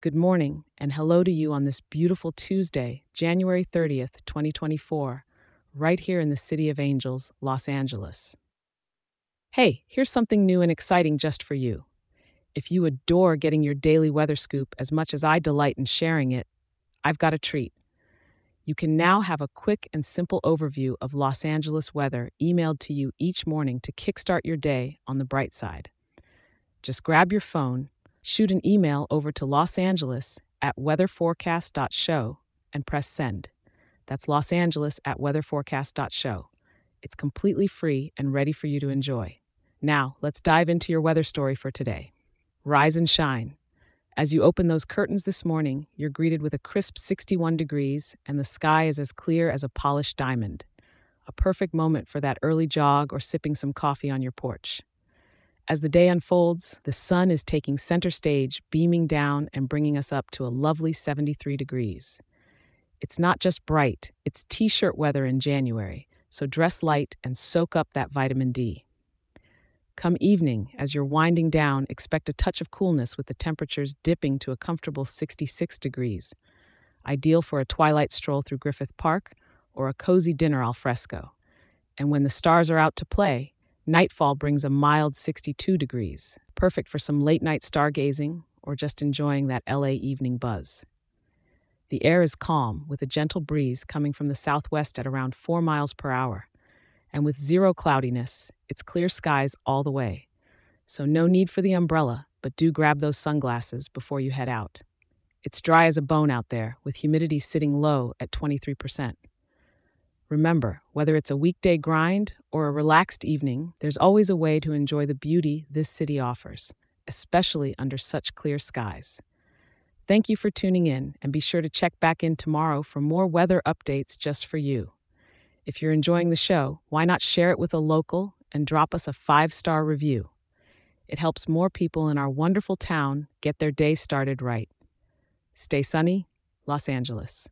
Good morning, and hello to you on this beautiful Tuesday, January 30th, 2024, right here in the City of Angels, Los Angeles. Hey, here's something new and exciting just for you. If you adore getting your daily weather scoop as much as I delight in sharing it, I've got a treat. You can now have a quick and simple overview of Los Angeles weather emailed to you each morning to kickstart your day on the bright side. Just grab your phone, shoot an email over to Los Angeles at weatherforecast.show and press send. That's Los Angeles at weatherforecast.show. It's completely free and ready for you to enjoy. Now, let's dive into your weather story for today. Rise and shine. As you open those curtains this morning, you're greeted with a crisp 61 degrees and the sky is as clear as a polished diamond. A perfect moment for that early jog or sipping some coffee on your porch. As the day unfolds, the sun is taking center stage, beaming down and bringing us up to a lovely 73 degrees. It's not just bright, it's t shirt weather in January, so dress light and soak up that vitamin D. Come evening, as you're winding down, expect a touch of coolness with the temperatures dipping to a comfortable 66 degrees, ideal for a twilight stroll through Griffith Park or a cozy dinner al fresco. And when the stars are out to play, nightfall brings a mild 62 degrees, perfect for some late night stargazing or just enjoying that LA evening buzz. The air is calm, with a gentle breeze coming from the southwest at around 4 miles per hour and with zero cloudiness, it's clear skies all the way. So, no need for the umbrella, but do grab those sunglasses before you head out. It's dry as a bone out there, with humidity sitting low at 23%. Remember, whether it's a weekday grind or a relaxed evening, there's always a way to enjoy the beauty this city offers, especially under such clear skies. Thank you for tuning in, and be sure to check back in tomorrow for more weather updates just for you. If you're enjoying the show, why not share it with a local and drop us a five star review? It helps more people in our wonderful town get their day started right. Stay sunny, Los Angeles.